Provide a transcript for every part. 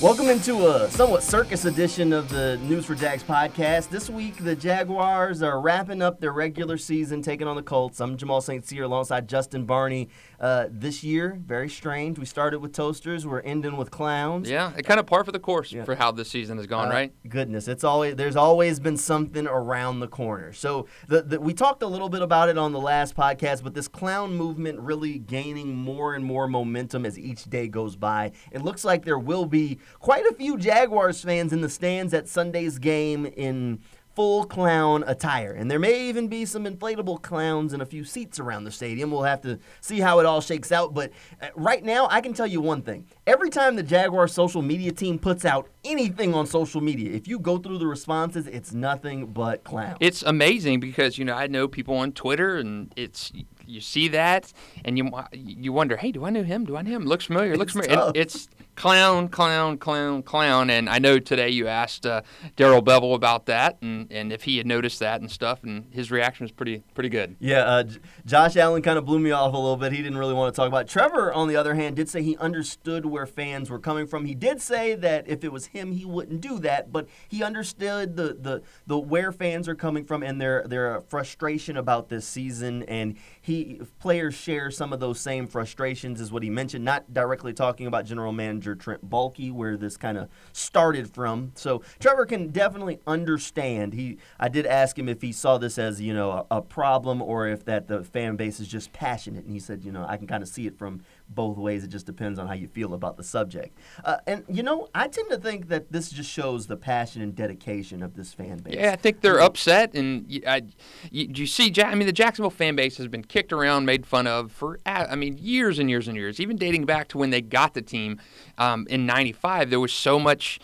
Welcome into a somewhat circus edition of the News for Jags podcast. This week, the Jaguars are wrapping up their regular season, taking on the Colts. I'm Jamal St. Cyr alongside Justin Barney. Uh, this year, very strange. We started with toasters, we're ending with clowns. Yeah, it kind of par for the course yeah. for how this season has gone, uh, right? Goodness, it's always there's always been something around the corner. So the, the, we talked a little bit about it on the last podcast, but this clown movement really gaining more and more momentum as each day goes by. It looks like there will be quite a few Jaguars fans in the stands at Sunday's game in full clown attire. And there may even be some inflatable clowns in a few seats around the stadium. We'll have to see how it all shakes out. But uh, right now, I can tell you one thing. Every time the Jaguar social media team puts out anything on social media, if you go through the responses, it's nothing but clown. It's amazing because, you know, I know people on Twitter and it's you see that and you you wonder, hey, do I know him? Do I know him? Looks familiar. Looks it's familiar. it's clown, clown, clown, clown. And I know today you asked uh, Darrell Bevell about that and, and if he had noticed that and stuff, and his reaction was pretty pretty good. Yeah, uh, J- Josh Allen kind of blew me off a little bit. He didn't really want to talk about. It. Trevor, on the other hand, did say he understood where fans were coming from. He did say that if it was him, he wouldn't do that, but he understood the the, the where fans are coming from and their their frustration about this season and he players share some of those same frustrations is what he mentioned not directly talking about general manager Trent Baalke where this kind of started from. So Trevor can definitely understand. He I did ask him if he saw this as you know a, a problem or if that the fan base is just passionate. And he said you know I can kind of see it from both ways. It just depends on how you feel about the subject. Uh, and you know, I tend to think that this just shows the passion and dedication of this fan base. Yeah, I think they're upset, and I, you, you see, I mean, the Jacksonville fan base has been kicked around, made fun of for, I mean, years and years and years. Even dating back to when they got the team um, in '95, there was so much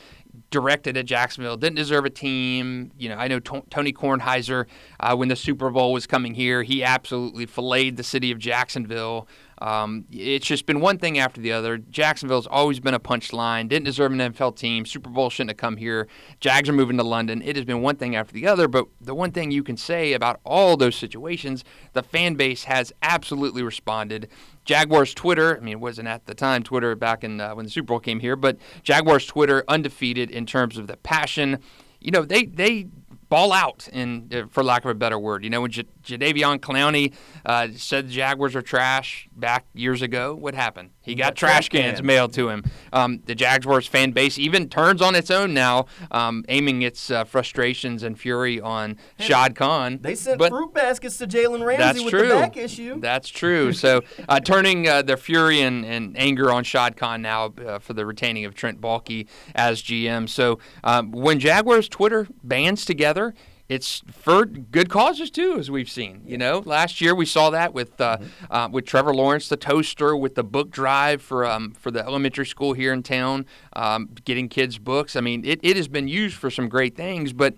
directed at Jacksonville. Didn't deserve a team. You know, I know T- Tony Kornheiser, uh, when the Super Bowl was coming here, he absolutely filleted the city of Jacksonville. Um, it's just been one thing after the other. Jacksonville's always been a punchline. Didn't deserve an NFL team. Super Bowl shouldn't have come here. Jags are moving to London. It has been one thing after the other. But the one thing you can say about all those situations, the fan base has absolutely responded. Jaguars Twitter, I mean, it wasn't at the time Twitter back in uh, when the Super Bowl came here, but Jaguars Twitter undefeated in terms of the passion. You know, they they ball out, in uh, for lack of a better word. You know, when J- Jadeveon Clowney uh, said the Jaguars are trash back years ago, what happened? He got trash cans mailed to him. Um, the Jaguars fan base even turns on its own now, um, aiming its uh, frustrations and fury on hey, Shad Khan. They sent but fruit baskets to Jalen Ramsey with true. the back issue. That's true. So uh, turning uh, their fury and, and, anger on Shad Khan now uh, for the retaining of Trent Baalke as GM. So um, when Jaguars Twitter bands together, it's for good causes too, as we've seen. You know, last year we saw that with uh, mm-hmm. uh, with Trevor Lawrence, the toaster, with the book drive for um, for the elementary school here in town, um, getting kids books. I mean, it, it has been used for some great things, but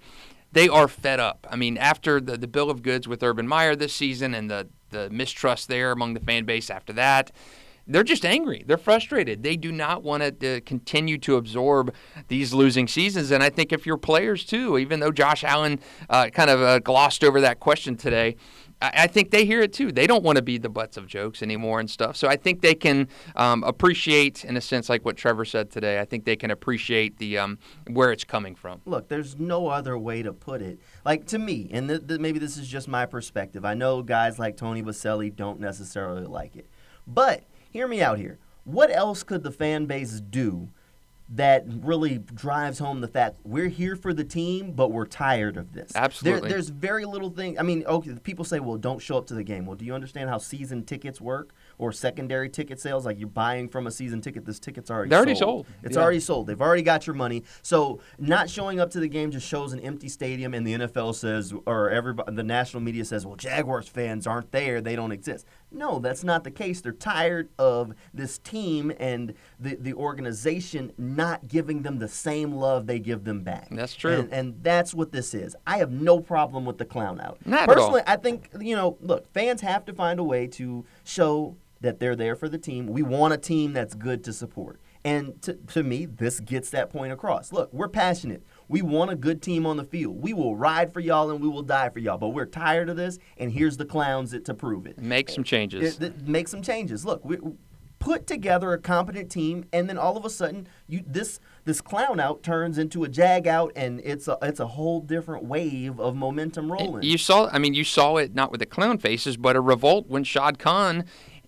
they are fed up. I mean, after the, the bill of goods with Urban Meyer this season and the the mistrust there among the fan base after that they're just angry. They're frustrated. They do not want to continue to absorb these losing seasons. And I think if you're players too, even though Josh Allen uh, kind of uh, glossed over that question today, I, I think they hear it too. They don't want to be the butts of jokes anymore and stuff. So I think they can um, appreciate, in a sense, like what Trevor said today. I think they can appreciate the um, where it's coming from. Look, there's no other way to put it. Like to me, and th- th- maybe this is just my perspective. I know guys like Tony Boselli don't necessarily like it, but hear me out here. What else could the fan base do that really drives home the fact we're here for the team, but we're tired of this? Absolutely. There, there's very little thing. I mean, okay, people say, well, don't show up to the game. Well, do you understand how season tickets work? or secondary ticket sales, like you're buying from a season ticket. This ticket's already They're already sold. sold. It's yeah. already sold. They've already got your money. So not showing up to the game just shows an empty stadium, and the NFL says, or everybody, the national media says, well, Jaguars fans aren't there. They don't exist. No, that's not the case. They're tired of this team and the, the organization not giving them the same love they give them back. That's true. And, and that's what this is. I have no problem with the clown out. Not Personally, I think, you know, look, fans have to find a way to show that they're there for the team. We want a team that's good to support. And to, to me, this gets that point across. Look, we're passionate. We want a good team on the field. We will ride for y'all and we will die for y'all. But we're tired of this, and here's the clowns it to prove it. Make some changes. It, it, make some changes. Look, we, put together a competent team, and then all of a sudden, you this this clown out turns into a jag out, and it's a it's a whole different wave of momentum rolling. You saw, I mean, you saw it not with the clown faces, but a revolt when Shad Khan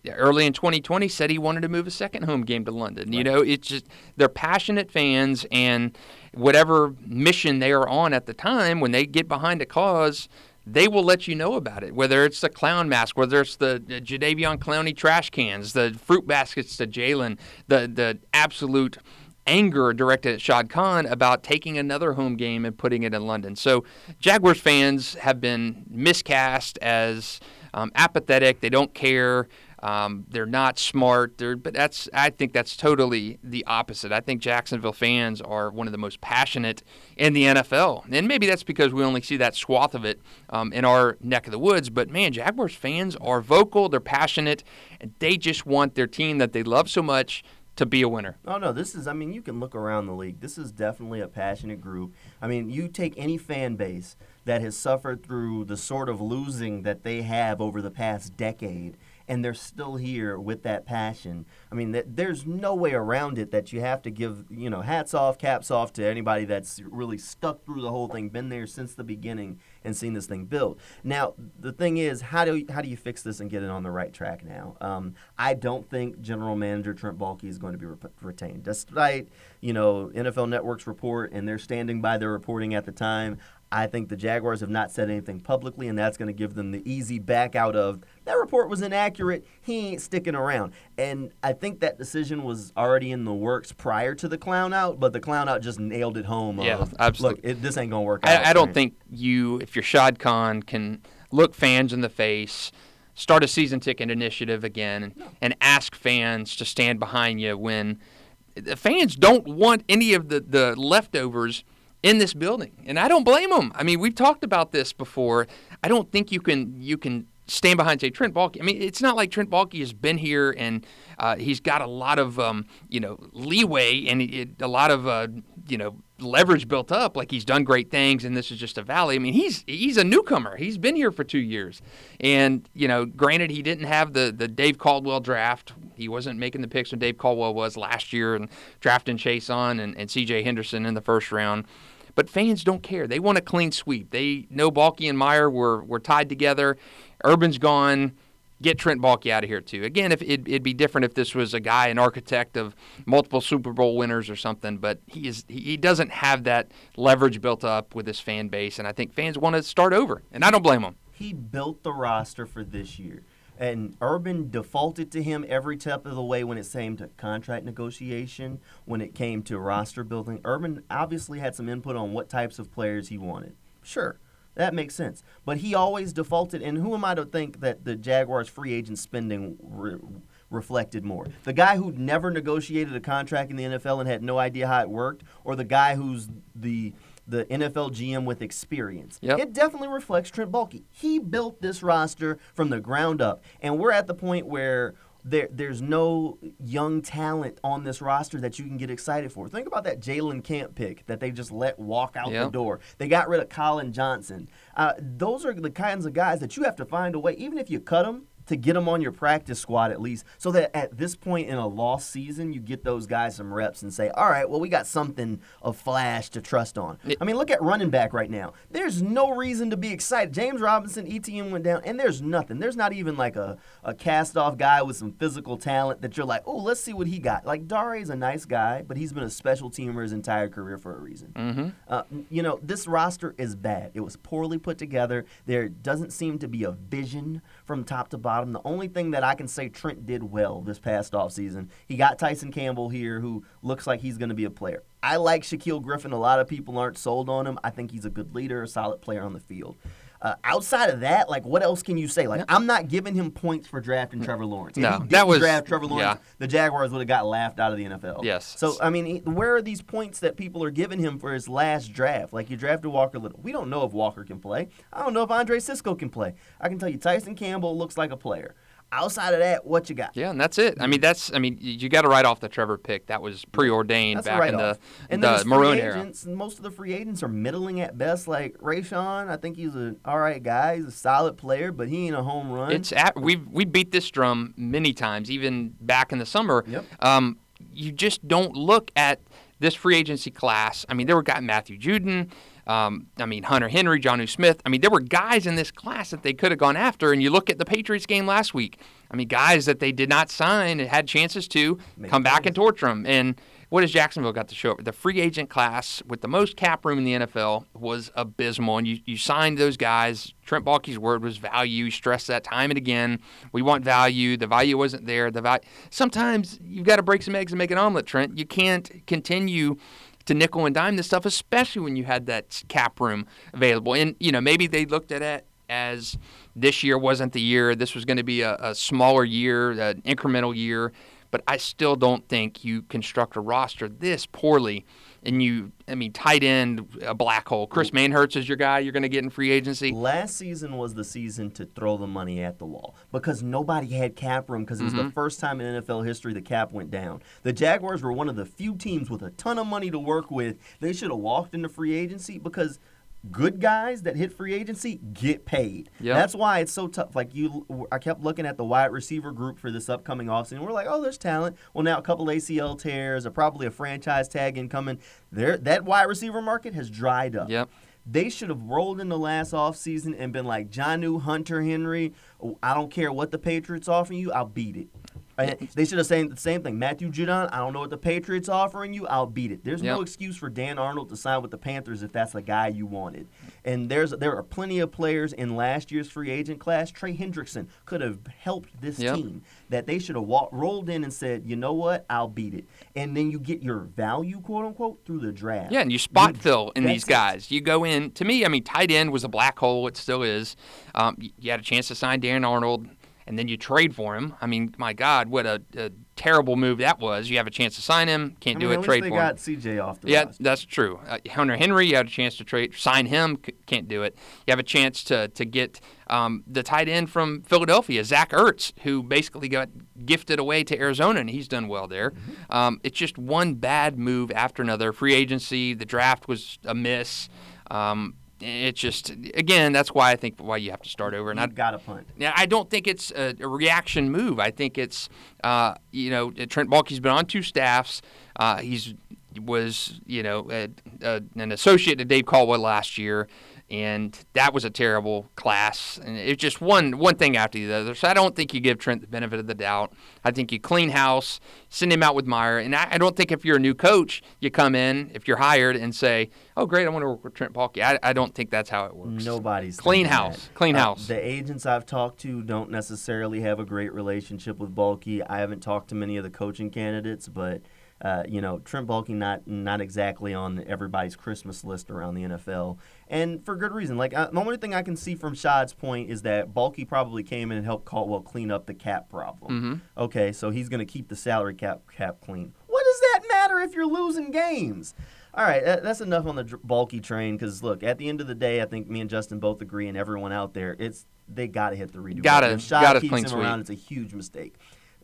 early in 2020 said he wanted to move a second home game to London. Right. You know, it's just they're passionate fans, and whatever mission they are on at the time, when they get behind a cause, they will let you know about it. Whether it's the clown mask, whether it's the, the Jadeveon Clowney trash cans, the fruit baskets to Jalen, the the absolute anger directed at Shad Khan about taking another home game and putting it in London. So Jaguars fans have been miscast as um, apathetic. They don't care. Um, they're not smart. They're, but that's I think that's totally the opposite. I think Jacksonville fans are one of the most passionate in the NFL, and maybe that's because we only see that swath of it um, in our neck of the woods. But man, Jaguars fans are vocal. They're passionate, and they just want their team that they love so much to be a winner. Oh no, this is I mean you can look around the league. This is definitely a passionate group. I mean, you take any fan base that has suffered through the sort of losing that they have over the past decade and they're still here with that passion. I mean, th- there's no way around it that you have to give, you know, hats off, caps off to anybody that's really stuck through the whole thing, been there since the beginning, and seen this thing build. Now, the thing is, how do you, how do you fix this and get it on the right track now? Um, I don't think General Manager Trent Baalke is going to be re- retained, despite you know NFL Network's report, and they're standing by their reporting at the time. I think the Jaguars have not said anything publicly, and that's going to give them the easy back out of that report was inaccurate. He ain't sticking around. And I think that decision was already in the works prior to the clown out, but the clown out just nailed it home. Yeah, of, absolutely. Look, it, this ain't going to work I, out. I don't think you, if you're Shad Khan, can look fans in the face start a season ticket initiative again and, no. and ask fans to stand behind you when the fans don't want any of the, the leftovers in this building, and I don't blame them. I mean, we've talked about this before. I don't think you can you can stand behind say Trent Baalke. I mean, it's not like Trent Baalke has been here and uh, he's got a lot of um, you know leeway and it, a lot of uh, you know leverage built up. Like he's done great things, and this is just a valley. I mean, he's he's a newcomer. He's been here for two years, and you know, granted, he didn't have the the Dave Caldwell draft. He wasn't making the picks when Dave Caldwell was last year, and drafting Chaisson and, and C.J. Henderson in the first round. But fans don't care. They want a clean sweep. They know Baalke and Meyer were, were tied together. Urban's gone. Get Trent Baalke out of here too. Again, if it, would be different if this was a guy, an architect of multiple Super Bowl winners or something, but he is he doesn't have that leverage built up with his fan base, and I think fans want to start over, and I don't blame them. He built the roster for this year. And Urban defaulted to him every step of the way when it came to contract negotiation, when it came to roster building. Urban obviously had some input on what types of players he wanted. Sure, that makes sense. But he always defaulted, and who am I to think that the Jaguars' free agent spending re- reflected more? The guy who never negotiated a contract in the NFL and had no idea how it worked, or the guy who's the the NFL GM with experience. Yep. It definitely reflects Trent Baalke. He built this roster from the ground up, and we're at the point where there, there's no young talent on this roster that you can get excited for. Think about that Jalen Camp pick that they just let walk out yep. the door. They got rid of Collin Johnson. Uh, those are the kinds of guys that you have to find a way, even if you cut them, to get them on your practice squad at least, so that at this point in a lost season, you get those guys some reps and say, all right, well, we got something of flash to trust on. I mean, look at running back right now. There's no reason to be excited. James Robinson, ETN went down, and there's nothing. There's not even like a, a cast off guy with some physical talent that you're like, oh, let's see what he got. Like, Dare's a nice guy, but he's been a special teamer his entire career for a reason. Mm-hmm. Uh, you know, this roster is bad. It was poorly put together. There doesn't seem to be a vision from top to bottom bottom. The only thing that I can say Trent did well this past offseason, he got Tyson Campbell here, who looks like he's going to be a player. I like Shaquill Griffin. A lot of people aren't sold on him. I think he's a good leader, a solid player on the field. Uh, outside of that, like what else can you say? Like I'm not giving him points for drafting Trevor Lawrence. If no, that was draft Trevor Lawrence. Yeah. The Jaguars would have got laughed out of the NFL. Yes. So I mean, where are these points that people are giving him for his last draft? Like you drafted Walker Little. We don't know if Walker can play. I don't know if Andre Cisco can play. I can tell you Tyson Campbell looks like a player. Outside of that, what you got? Yeah, and that's it. I mean, that's I mean, you got to write off the Trevor pick. That was preordained That's back in the and the then his free era. agents, and most of the free agents are middling at best. Like Rayshawn, I think he's an all right guy. He's a solid player, but he ain't a home run. It's at, we've we beat this drum many times, even back in the summer. Yep. Um, you just don't look at this free agency class. I mean, there were guys Matthew Judon. Um, I mean, Hunter Henry, Jonnu Smith. I mean, there were guys in this class that they could have gone after. And you look at the Patriots game last week. I mean, guys that they did not sign and had chances to Make come back and torture them. And what has Jacksonville got to show? Up? The free agent class with the most cap room in the NFL was abysmal. And you, you signed those guys. Trent Baalke's word was value. He stressed that time and again. We want value. The value wasn't there. The value. Sometimes you've got to break some eggs and make an omelet, Trent. You can't continue to nickel and dime this stuff, especially when you had that cap room available. And you know maybe they looked at it as this year wasn't the year. This was going to be a, a smaller year, an incremental year. But I still don't think you construct a roster this poorly. And you, I mean, tight end, a black hole. Chris Manhertz is your guy you're going to get in free agency. Last season was the season to throw the money at the wall because nobody had cap room because it was the mm-hmm. first time in NFL history the cap went down. The Jaguars were one of the few teams with a ton of money to work with. They should have walked into free agency because good guys that hit free agency get paid. Yep. That's why it's so tough. Like you, I kept looking at the wide receiver group for this upcoming offseason. We're like, oh, there's talent. Well, now a couple ACL tears, or probably a franchise tag incoming. There, that wide receiver market has dried up. Yep. They should have rolled in the last offseason and been like, Jonnu, Hunter Henry, I don't care what the Patriots offer you, I'll beat it. And they should have said the same thing. Matthew Judon, I don't know what the Patriots offering you, I'll beat it. There's no excuse for Dan Arnold to sign with the Panthers if that's the guy you wanted. And there's there are plenty of players in last year's free agent class. Trey Hendrickson could have helped this Yep. team that they should have wa- rolled in and said, you know what, I'll beat it. And then you get your value, quote unquote, through the draft. Yeah, and you spot You- fill in these that's it. guys. You go in. To me, I mean, tight end was a black hole. It still is. Um, you had a chance to sign Dan Arnold, and then you trade for him. I mean, my God, what a, a terrible move that was. You have a chance to sign him, can't I do mean, it. at least Trade they for got him. CJ off the Yeah, roster. that's true. Uh, Hunter Henry, you had a chance to trade, sign him, c- can't do it. You have a chance to to get um, the tight end from Philadelphia, Zach Ertz, who basically got gifted away to Arizona, and he's done well there. Mm-hmm. Um, it's just one bad move after another. Free agency, the draft was a miss. Um, it's just again, that's why I think why you have to start over. And I You got to punt. Yeah, I don't think it's a, a reaction move. I think it's, uh, you know, Trent Baalke's been on two staffs. Uh, he's was, you know, a, a, an associate to Dave Caldwell last year, and that was a terrible class. And it's just one one thing after the other. So I don't think you give Trent the benefit of the doubt. I think you clean house, send him out with Meyer, and I, I don't think if you're a new coach, you come in if you're hired and say, "Oh, great, I want to work with Trent Baalke." I, I don't think that's how it works. Nobody's Clean house. that. Clean Uh, house. The agents I've talked to don't necessarily have a great relationship with Baalke. I haven't talked to many of the coaching candidates, but uh, you know Trent Baalke not not exactly on everybody's Christmas list around the NFL, and for good reason. Like uh, the only thing I can see from Shad's point is that Baalke probably came in and helped Caldwell clean up the cap problem. Mhm. Okay, so he's going to keep the salary cap cap clean. What does that matter if you're losing games? All right, that's enough on the Baalke train. Because look, at the end of the day, I think me and Justin both agree, and everyone out there, it's they got to hit the redo. Gotta-. If Shad gotta keeps him sweep. around. It's a huge mistake.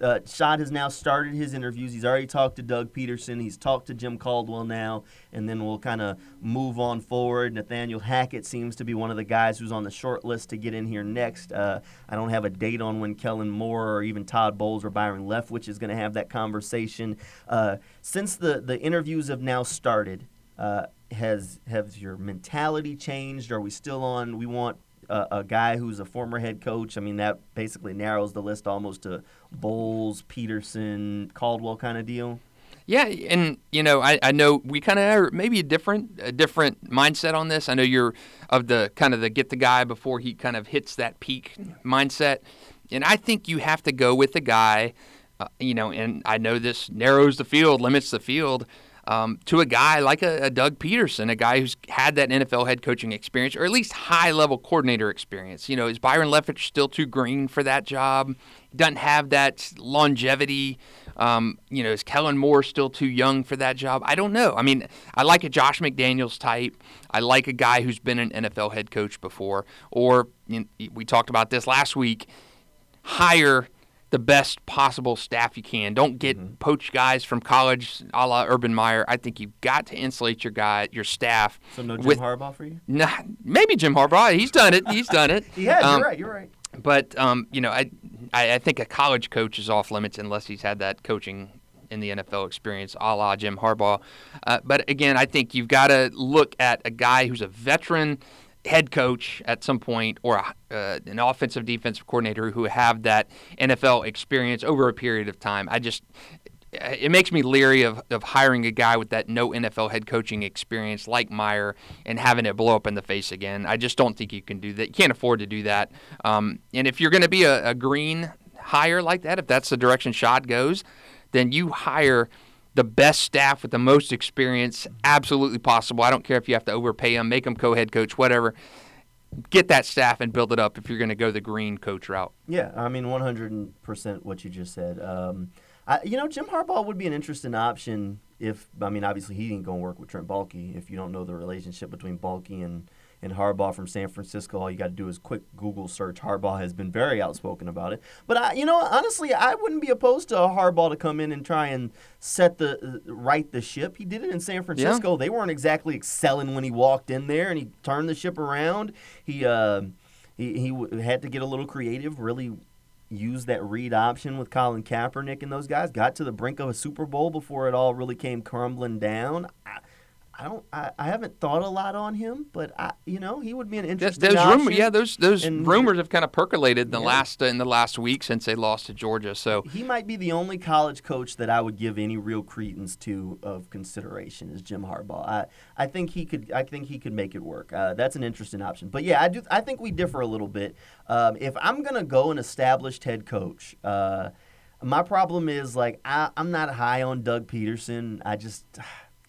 Uh, Shad has now started his interviews. He's already talked to Doug Pederson. He's talked to Jim Caldwell now, and then we'll kind of move on forward. Nathaniel Hackett seems to be one of the guys who's on the short list to get in here next. Uh, I don't have a date on when Kellen Moore or even Todd Bowles or Byron Leftwich is going to have that conversation. Uh, since the, the interviews have now started, uh, has has your mentality changed? Are we still on? We want a, a guy who's a former head coach. I mean, that basically narrows the list almost to Bowles, Pederson, Caldwell kind of deal. Yeah, and you know, I, I know we kind of are maybe a different a different mindset on this. I know you're of the kind of the get the guy before he kind of hits that peak mindset, and I think you have to go with the guy. Uh, you know, and I know this narrows the field, limits the field. Um, to a guy like a, a Doug Pederson, a guy who's had that NFL head coaching experience, or at least high level coordinator experience. You know, is Byron Leftwich still too green for that job? He doesn't have that longevity. Um, you know, is Kellen Moore still too young for that job? I don't know. I mean, I like a Josh McDaniels type. I like a guy who's been an NFL head coach before. Or you know, we talked about this last week. Hire the best possible staff you can. Don't get Mm-hmm. poached guys from college, a la Urban Meyer. I think you've got to insulate your guy, your staff. So no Jim with, Harbaugh for you? Nah, maybe Jim Harbaugh. He's done it. He's done it. Yeah, Um, you're right. You're right. But um, you know, I, I I think a college coach is off limits unless he's had that coaching in the NFL experience, a la Jim Harbaugh. Uh, but again, I think you've got to look at a guy who's a veteran head coach at some point, or uh, an offensive defensive coordinator who have that NFL experience over a period of time. I just it makes me leery of, of hiring a guy with that no NFL head coaching experience like Meyer and having it blow up in the face again. I just don't think you can do that. You can't afford to do that. Um, and if you're going to be a, a green hire like that, if that's the direction Shad goes, then you hire the best staff with the most experience absolutely possible. I don't care if you have to overpay them, make them co-head coach, whatever. Get that staff and build it up if you're going to go the green coach route. Yeah, I mean, 100% what you just said. Um, I, you know, Jim Harbaugh would be an interesting option if, I mean, obviously he ain't going to work with Trent Baalke. If you don't know the relationship between Baalke and, and Harbaugh from San Francisco, all you got to do is quick Google search. Harbaugh has been very outspoken about it. But, I, you know, honestly, I wouldn't be opposed to Harbaugh to come in and try and set the, right the ship. He did it in San Francisco. They weren't exactly excelling when he walked in there, and he turned the ship around. He, uh, he, he w- had to get a little creative, really use that read option with Colin Kaepernick and those guys. Got to the brink of a Super Bowl before it all really came crumbling down. I, I don't. I, I haven't thought a lot on him, but I, you know, he would be an Th- interesting those rumors, yeah, those those And- rumors have kind of percolated in the Yeah. last uh, in the last week since they lost to Georgia. So He might be the only college coach that I would give any real credence to of consideration is Jim Harbaugh. I, I think he could I think he could make it work. Uh, that's an interesting option. But yeah, I do I think we differ a little bit. Um, if I'm gonna go an established head coach, uh, my problem is like I, I'm not high on Doug Pederson. I just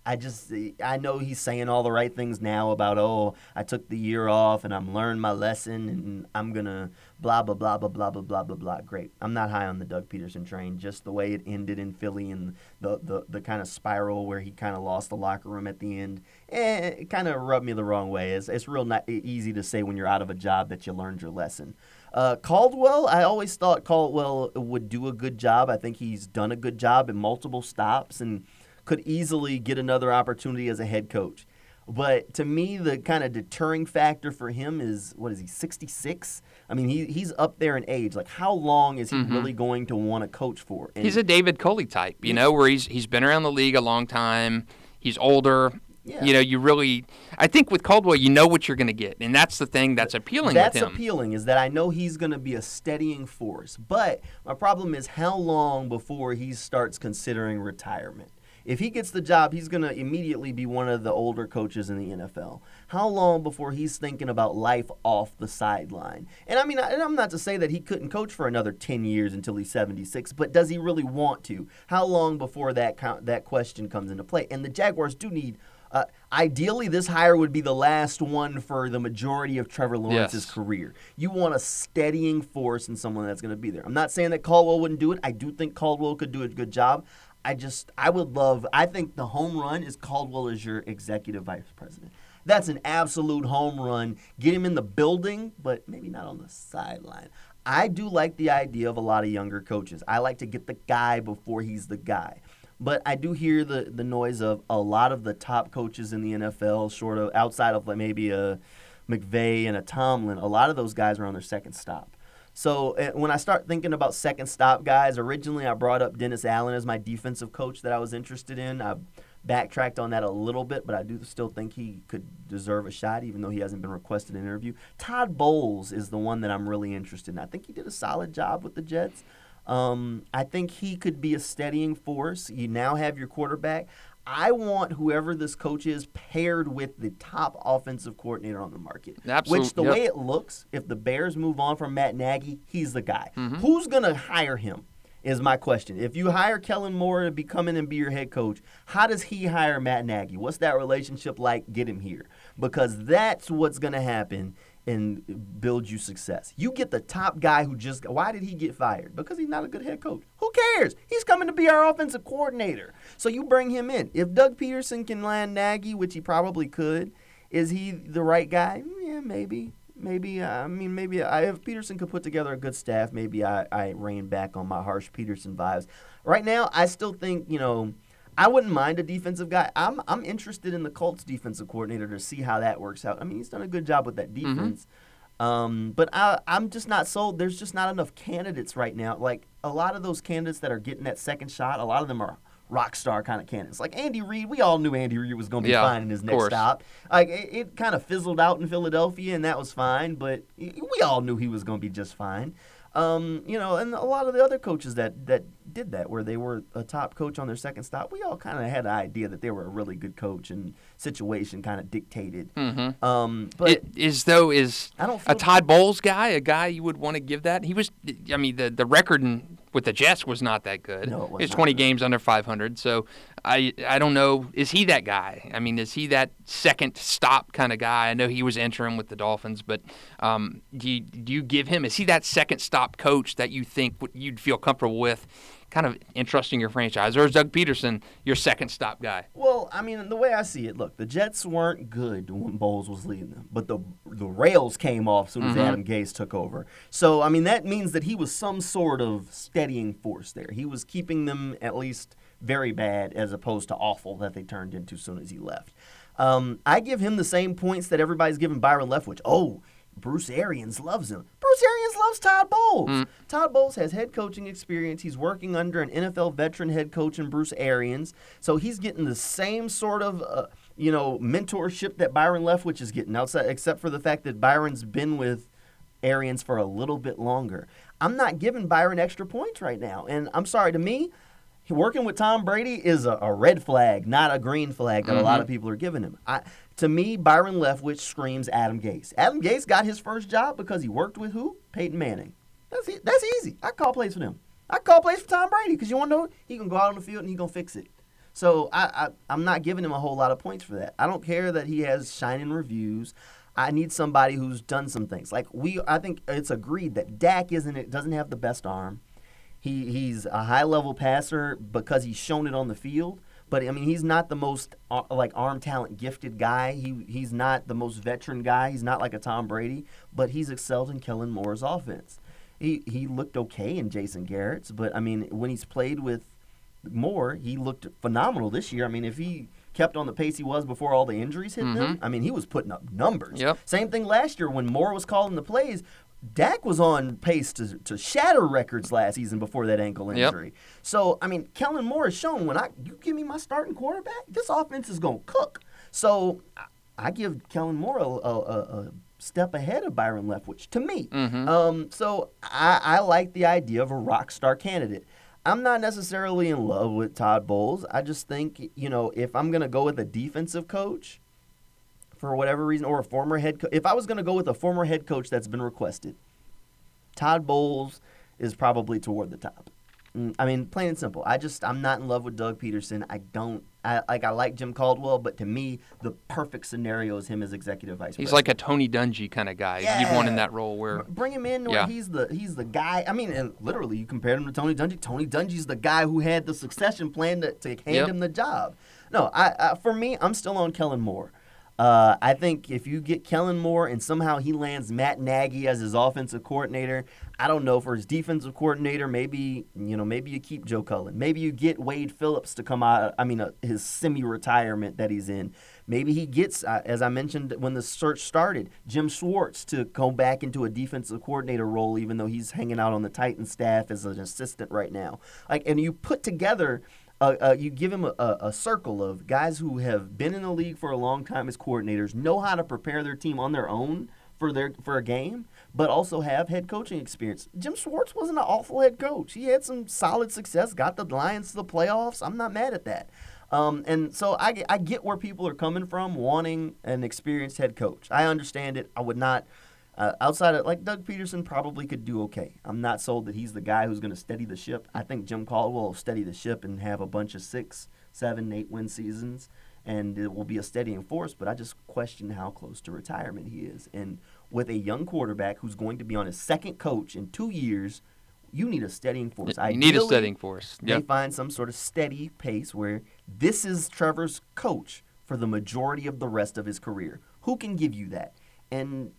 I just I know he's saying all the right things now about oh I took the year off and I'm learned my lesson and I'm gonna blah blah blah blah blah blah blah blah blah. Great. I'm not high on the Doug Pederson train. Just the way it ended in Philly and the the, the kind of spiral where he kind of lost the locker room at the end. Eh, it kind of rubbed me the wrong way. It's it's real not easy to say when you're out of a job that you learned your lesson. Uh, Caldwell, I always thought Caldwell would do a good job. I think he's done a good job in multiple stops and could easily get another opportunity as a head coach. But to me, the kind of deterring factor for him is what is he, 66? I mean, he, he's up there in age. Like, how long is he really going to want to coach for? And Mm-hmm. he's a David Coley type, you know, where he's he's been around the league a long time. He's older. Yeah. You know, you really. I think with Caldwell, you know what you're going to get, and that's the thing that's appealing That's with him. appealing is that I know he's going to be a steadying force. But my problem is how long before he starts considering retirement. If he gets the job, he's going to immediately be one of the older coaches in the NFL. How long before he's thinking about life off the sideline? And I mean, I, and I'm not to say that he couldn't coach for another 10 years until he's 76, but does he really want to? How long before that co- that question comes into play? And the Jaguars do need uh, ideally, this hire would be the last one for the majority of Trevor Lawrence's Yes. career. You want a steadying force and someone that's going to be there. I'm not saying that Caldwell wouldn't do it. I do think Caldwell could do a good job. I just, I would love, I think the home run is Caldwell as your executive vice president. That's an absolute home run. Get him in the building, but maybe not on the sideline. I do like the idea of a lot of younger coaches. I like to get the guy before he's the guy. But I do hear the, the noise of a lot of the top coaches in the NFL, short of outside of like maybe a McVay and a Tomlin. A lot of those guys are on their second stop. So uh, when I start thinking about second stop guys, originally I brought up Dennis Allen as my defensive coach that I was interested in. I backtracked on that a little bit, but I do still think he could deserve a shot, even though he hasn't been requested an interview. Todd Bowles is the one that I'm really interested in. I think he did a solid job with the Jets. Um, I think he could be a steadying force. You now have your quarterback. I want whoever this coach is paired with the top offensive coordinator on the market. Absolute- Which the yep. way it looks, if the Bears move on from Matt Nagy, he's the guy. Mm-hmm. Who's gonna hire him? Is my question. If you hire Kellen Moore to be come in and be your head coach, how does he hire Matt Nagy? What's that relationship like? Get him here because that's what's gonna happen and build you success. You get the top guy who just why did he get fired? Because he's not a good head coach. Who cares? He's coming to be our offensive coordinator. So you bring him in. If Doug Pederson can land Nagy, which he probably could, is he the right guy? Yeah, maybe. maybe uh, I mean maybe I if Pederson could put together a good staff, maybe I I rein back on my harsh Pederson vibes. Right now, I still think you know. I wouldn't mind a defensive guy. I'm I'm interested in the Colts defensive coordinator to see how that works out. I mean, he's done a good job with that defense. Um, but I, I'm just not sold. There's just not enough candidates right now. Like a lot of those candidates that are getting that second shot, a lot of them are rock star kind of candidates. Like Andy Reid, we all knew Andy Reid was going to be Yeah, fine in his next course. stop. Like it, it kind of fizzled out in Philadelphia, and that was fine. But we all knew he was going to be just fine. Um, you know, and a lot of the other coaches that that did that, where they were a top coach on their second stop, we all kind of had an idea that they were a really good coach, and situation kind of dictated. Mm-hmm. Um, but It, is though is I don't a Todd Bowles guy a guy you would want to give that? He was, I mean, the the record in, with the Jets was not that good. No, it was It's not 20 good. games under 500. So I I don't know. Is he that guy? I mean, is he that second stop kind of guy? I know he was interim with the Dolphins, but um, do you, do you give him? Is he that second stop coach that you think you'd feel comfortable with? Kind of entrusting your franchise, or is Doug Pederson your second stop guy? Well, I mean, the way I see it, look, the Jets weren't good when Bowles was leading them, but the the rails came off as soon as Mhm. Adam Gase took over. So, I mean, that means that he was some sort of steadying force there. He was keeping them at least very bad as opposed to awful that they turned into as soon as he left. Um, I give him the same points that everybody's giving Byron Leftwich. Oh, Bruce Arians loves him. Bruce Arians loves Todd Bowles. Mm. Todd Bowles has head coaching experience. He's working under an NFL veteran head coach in Bruce Arians. So he's getting the same sort of, uh, you know, mentorship that Byron Leftwich is getting, outside, except for the fact that Byron's been with Arians for a little bit longer. I'm not giving Byron extra points right now. And I'm sorry, to me, working with Tom Brady is a, a red flag, not a green flag that a lot mm-hmm. of people are giving him. I, to me, Byron Leftwich screams Adam Gase. Adam Gase got his first job because he worked with who? Peyton Manning. That's e- that's easy. I call plays for them. I call plays for Tom Brady because you want to know he can go out on the field and he gonna fix it. So I, I I'm not giving him a whole lot of points for that. I don't care that he has shining reviews. I need somebody who's done some things. Like we, I think it's agreed that Dak isn't it doesn't have the best arm. He he's a high level passer because he's shown it on the field. But I mean, he's not the most uh, like arm talent gifted guy. He he's not the most veteran guy. He's not like a Tom Brady. But he's excelled in Kellen Moore's offense. He he looked okay in Jason Garrett's. But I mean, when he's played with Moore, he looked phenomenal this year. I mean, if he kept on the pace he was before all the injuries hit him, I mean, he was putting up numbers. Yep. Same thing last year when Moore was calling the plays. Dak was on pace to, to shatter records last season before that ankle Yep. injury. So I mean, Kellen Moore has shown when I you give me my starting quarterback, this offense is gonna cook. So I, I give Kellen Moore a, a, a, a step ahead of Byron Leftwich to me. Mhm. Um, so I, I like the idea of a rock star candidate. I'm not necessarily in love with Todd Bowles. I just think you know if I'm gonna go with a defensive coach for whatever reason, or a former head coach. If I was going to go with a former head coach that's been requested, Todd Bowles is probably toward the top. Mm, I mean, plain and simple. I just I'm not in love with Doug Pederson. I don't. I like I like Jim Caldwell, but to me, the perfect scenario is him as executive vice He's president. like a Tony Dungy kind of guy. Yeah. You'd want in that role where Bring him in where Yeah. he's the he's the guy. I mean, literally, you compared him to Tony Dungy. Tony Dungy's the guy who had the succession plan to, to hand Yep. him the job. No, I, I for me, I'm still on Kellen Moore. Uh, I think if you get Kellen Moore and somehow he lands Matt Nagy as his offensive coordinator, I don't know for his defensive coordinator, maybe you know maybe you keep Joe Cullen, maybe you get Wade Phillips to come out. I mean, uh, his semi-retirement that he's in. Maybe he gets, uh, as I mentioned when the search started, Jim Schwartz to go back into a defensive coordinator role, even though he's hanging out on the Titan staff as an assistant right now. Like, and you put together uh, uh, you give him a, a, circle of guys who have been in the league for a long time as coordinators, know how to prepare their team on their own for their for a game, but also have head coaching experience. Jim Schwartz wasn't an awful head coach. He had some solid success, got the Lions to the playoffs. I'm not mad at that. Um, and so I, I get where people are coming from wanting an experienced head coach. I understand it. I would not. Uh, outside of like Doug Pederson probably could do okay. I'm not sold that he's the guy who's going to steady the ship. I think Jim Caldwell will steady the ship and have a bunch of six, seven, eight win seasons, and it will be a steadying force. But I just question how close to retirement he is. And with a young quarterback who's going to be on his second coach in two years, you need a steadying force. you need a Ideally, steadying force. They find some sort of steady pace where this is Trevor's coach for the majority of the rest of his career. Who can give you that? And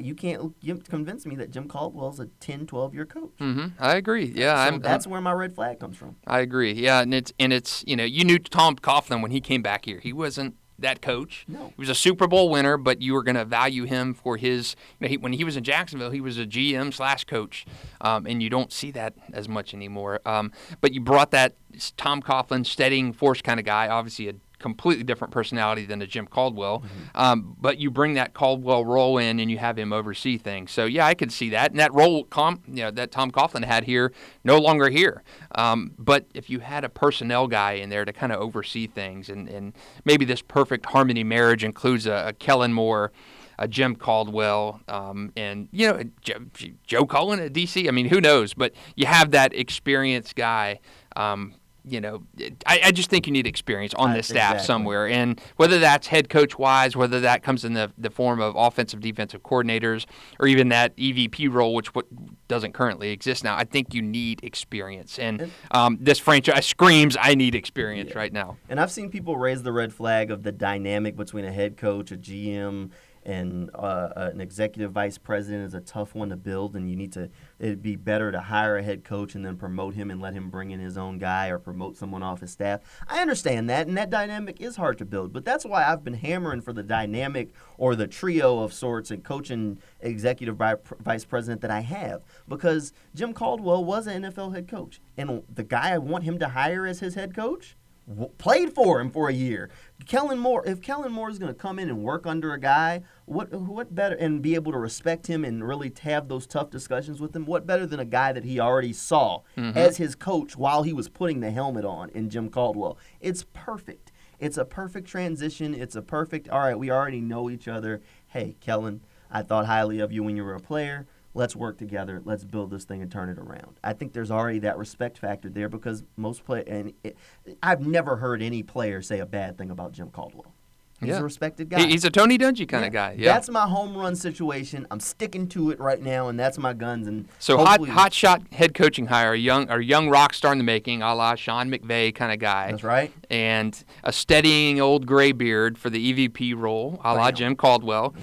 you can't you convince me that Jim Caldwell's a 10, 12 year coach. hmm I agree. Yeah, so that's I'm- where my red flag comes from. I agree. Yeah, and it's and it's you know you knew Tom Coughlin when he came back here. He wasn't that coach. No. He was a Super Bowl winner, but you were going to value him for his. You know, he, when he was in Jacksonville, he was a GM slash coach, um, and you don't see that as much anymore. Um, but you brought that Tom Coughlin, steadying force kind of guy, obviously a completely different personality than a Jim Caldwell. Um, but you bring that Caldwell role in, and you have him oversee things. So yeah, I could see that. And that role, com, you know, that Tom Coughlin had here, no longer here. Um, but if you had a personnel guy in there to kind of oversee things, and, and maybe this perfect harmony marriage includes a, a Kellen Moore. A Jim Caldwell, um, and you know Joe, Joe Cullen at DC. I mean, who knows? But you have that experienced guy um, you know, I, I just think you need experience on this staff exactly. somewhere, and whether that's head coach wise, whether that comes in the, the form of offensive defensive coordinators, or even that EVP role, which what doesn't currently exist now. I think you need experience, and um, this franchise screams, "I need experience Yeah. right now." And I've seen people raise the red flag of the dynamic between a head coach, a GM, and uh, an executive vice president is a tough one to build, and you need to. It'd be better to hire a head coach and then promote him and let him bring in his own guy or promote someone off his staff. I understand that, and that dynamic is hard to build, but that's why I've been hammering for the dynamic or the trio of sorts and coach and executive vice president that I have because Jim Caldwell was an NFL head coach, and the guy I want him to hire as his head coach w- played for him for a year. Kellen Moore, if Kellen Moore is going to come in and work under a guy, what what better and be able to respect him and really have those tough discussions with him? What better than a guy that he already saw mm-hmm. as his coach while he was putting the helmet on in Jim Caldwell? It's perfect. It's a perfect transition. It's a perfect. All right, we already know each other. Hey, Kellen, I thought highly of you when you were a player let's work together let's build this thing and turn it around i think there's already that respect factor there because most play and it, i've never heard any player say a bad thing about jim caldwell he's Yeah. a respected guy He's a Tony Dungy kind Yeah. of guy. Yeah. that's my home run situation i'm sticking to it right now and that's my guns and So hot, hot shot head coaching hire, a young, or young rock star in the making, a la Sean McVay kind of guy. that's right and a steadying old gray beard for the EVP role, a la. Jim Caldwell,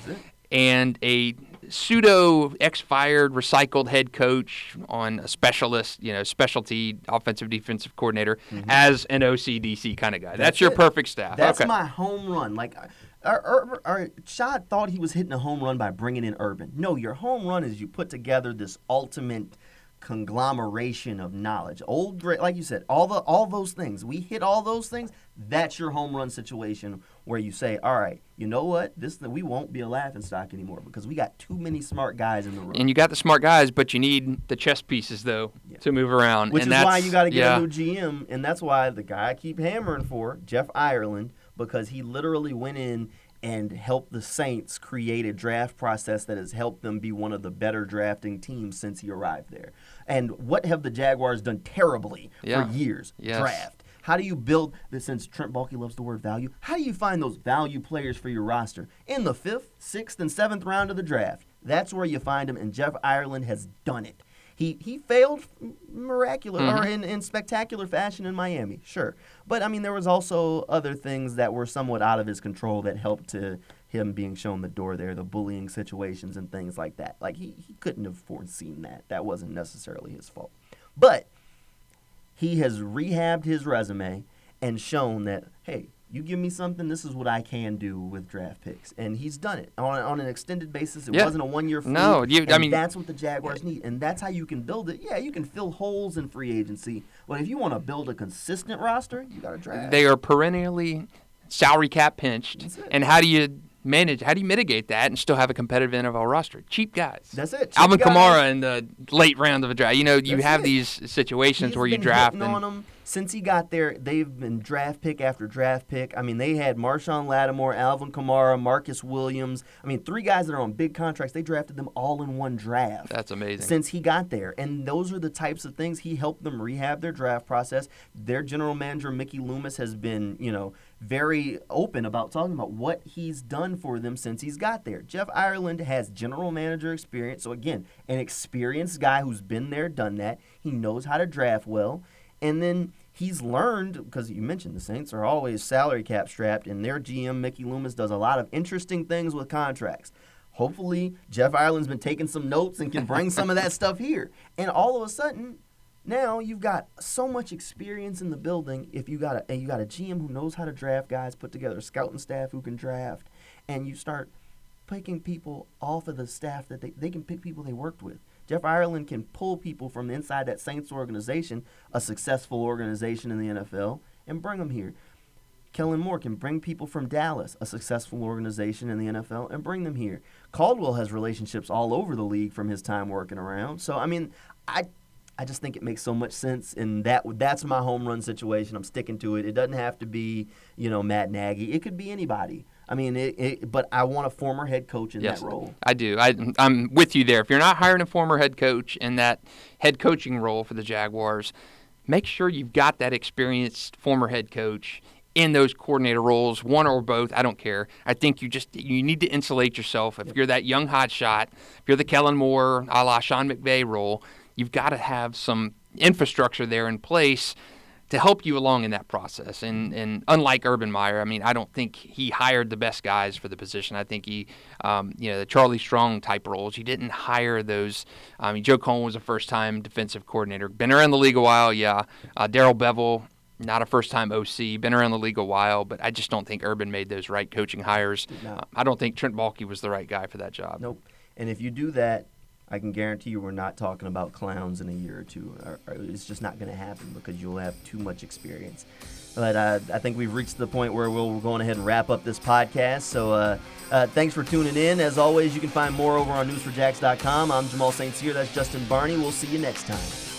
and a pseudo ex-fired recycled head coach on a specialist, you know, specialty offensive defensive coordinator mm-hmm. as an OCDC kind of guy. That's, Mm-hmm. That's your it. perfect staff. That's okay. my home run. Like, our, our, our, Shad thought he was hitting a home run by bringing in Urban. No, your home run is you put together this ultimate conglomeration of knowledge. Old, great, like you said, all the all those things. We hit all those things. That's your home run situation where you say, all right, you know what? This we won't be a laughing stock anymore because we got too many smart guys in the room. and you got the smart guys, but you need the chess pieces though Yeah. to move around. Which and is that's, why you got to get yeah. a new GM, and that's why the guy I keep hammering for, Jeff Ireland, because he literally went in and help the Saints create a draft process that has helped them be one of the better drafting teams since he arrived there. And what have the Jaguars done terribly Yeah. for years? Yes. Draft. How do you build this? Since Trent Baalke loves the word value, how do you find those value players for your roster in the fifth, sixth, and seventh round of the draft? That's where you find them, and Jeff Ireland has done it. He he failed miraculous or mm-hmm. in, in spectacular fashion in Miami, sure. But I mean, there was also other things that were somewhat out of his control that helped to him being shown the door there, the bullying situations and things like that. Like he, he couldn't have foreseen that. That wasn't necessarily his fault. But he has rehabbed his resume and shown that, hey, you give me something, this is what I can do with draft picks. And he's done it on, on an extended basis. It Yeah. wasn't a one year fluke. No, you- I mean- that's what the Jaguars need. And that's how you can build it. Yeah, you can fill holes in free agency. But if you want to build a consistent roster, you got to draft. They are perennially salary cap pinched. And how do you manage? How do you mitigate that and still have a competitive NFL roster? Cheap guys. That's it. Cheap Alvin guys. Kamara in the late round of a draft. You know, you That's have it. these situations He's where you draft on them since he got there. They've been draft pick after draft pick. I mean, they had Marshon Lattimore, Alvin Kamara, Marcus Williams. I mean, three guys that are on big contracts. They drafted them all in one draft. that's amazing. since he got there. And those are the types of things he helped them rehab their draft process. Their general manager, Mickey Loomis, has been, you know, very open about talking about what he's done for them since he's got there. Jeff Ireland has general manager experience. So, again, an experienced guy who's been there, done that. He knows how to draft well. And then he's learned, because you mentioned the Saints are always salary cap strapped, and their GM, Mickey Loomis, does a lot of interesting things with contracts. Hopefully, Jeff Ireland's been taking some notes and can bring some of that stuff here. And all of a sudden, now you've got so much experience in the building. If you got a you got a GM who knows how to draft guys, put together a scouting staff who can draft, and you start picking people off of the staff that they, they can pick people they worked with. Jeff Ireland can pull people from inside that Saints organization, a successful organization in the NFL, and bring them here. Kellen Moore can bring people from Dallas, a successful organization in the NFL, and bring them here. Caldwell has relationships all over the league from his time working around. So I mean, I I just think it makes so much sense, and that that's my home run situation. I'm sticking to it. It doesn't have to be you know Matt Nagy. It could be anybody. I mean, it, it, but I want a former head coach in yes, that role. I do. I, I'm with you there. If you're not hiring a former head coach in that head coaching role for the Jaguars, make sure you've got that experienced former head coach in those coordinator roles, one or both. I don't care. I think you just you need to insulate yourself. If you're that young hot shot, if you're the Kellen Moore, a la Sean McVay role, you've got to have some infrastructure there in place to help you along in that process. And and unlike Urban Meyer, I mean, I don't think he hired the best guys for the position. I think he, um, you know, the Charlie Strong type roles. He didn't hire those. I mean, Joe Cullen was a first time defensive coordinator, been around the league a while. Yeah, uh, Darrell Bevell. Not a first time OC, been around the league a while, but I just don't think Urban made those right coaching hires. Uh, I don't think Trent Baalke was the right guy for that job. Nope. And if you do that, I can guarantee you we're not talking about clowns in a year or two. it's just not going to happen because you'll have too much experience. But uh, I think we've reached the point where we'll, we're going ahead and wrap up this podcast. So uh, uh, thanks for tuning in. As always, you can find more over on newsforjax.com. I'm Jamal St. Cyr. That's Justin Barney. We'll see you next time.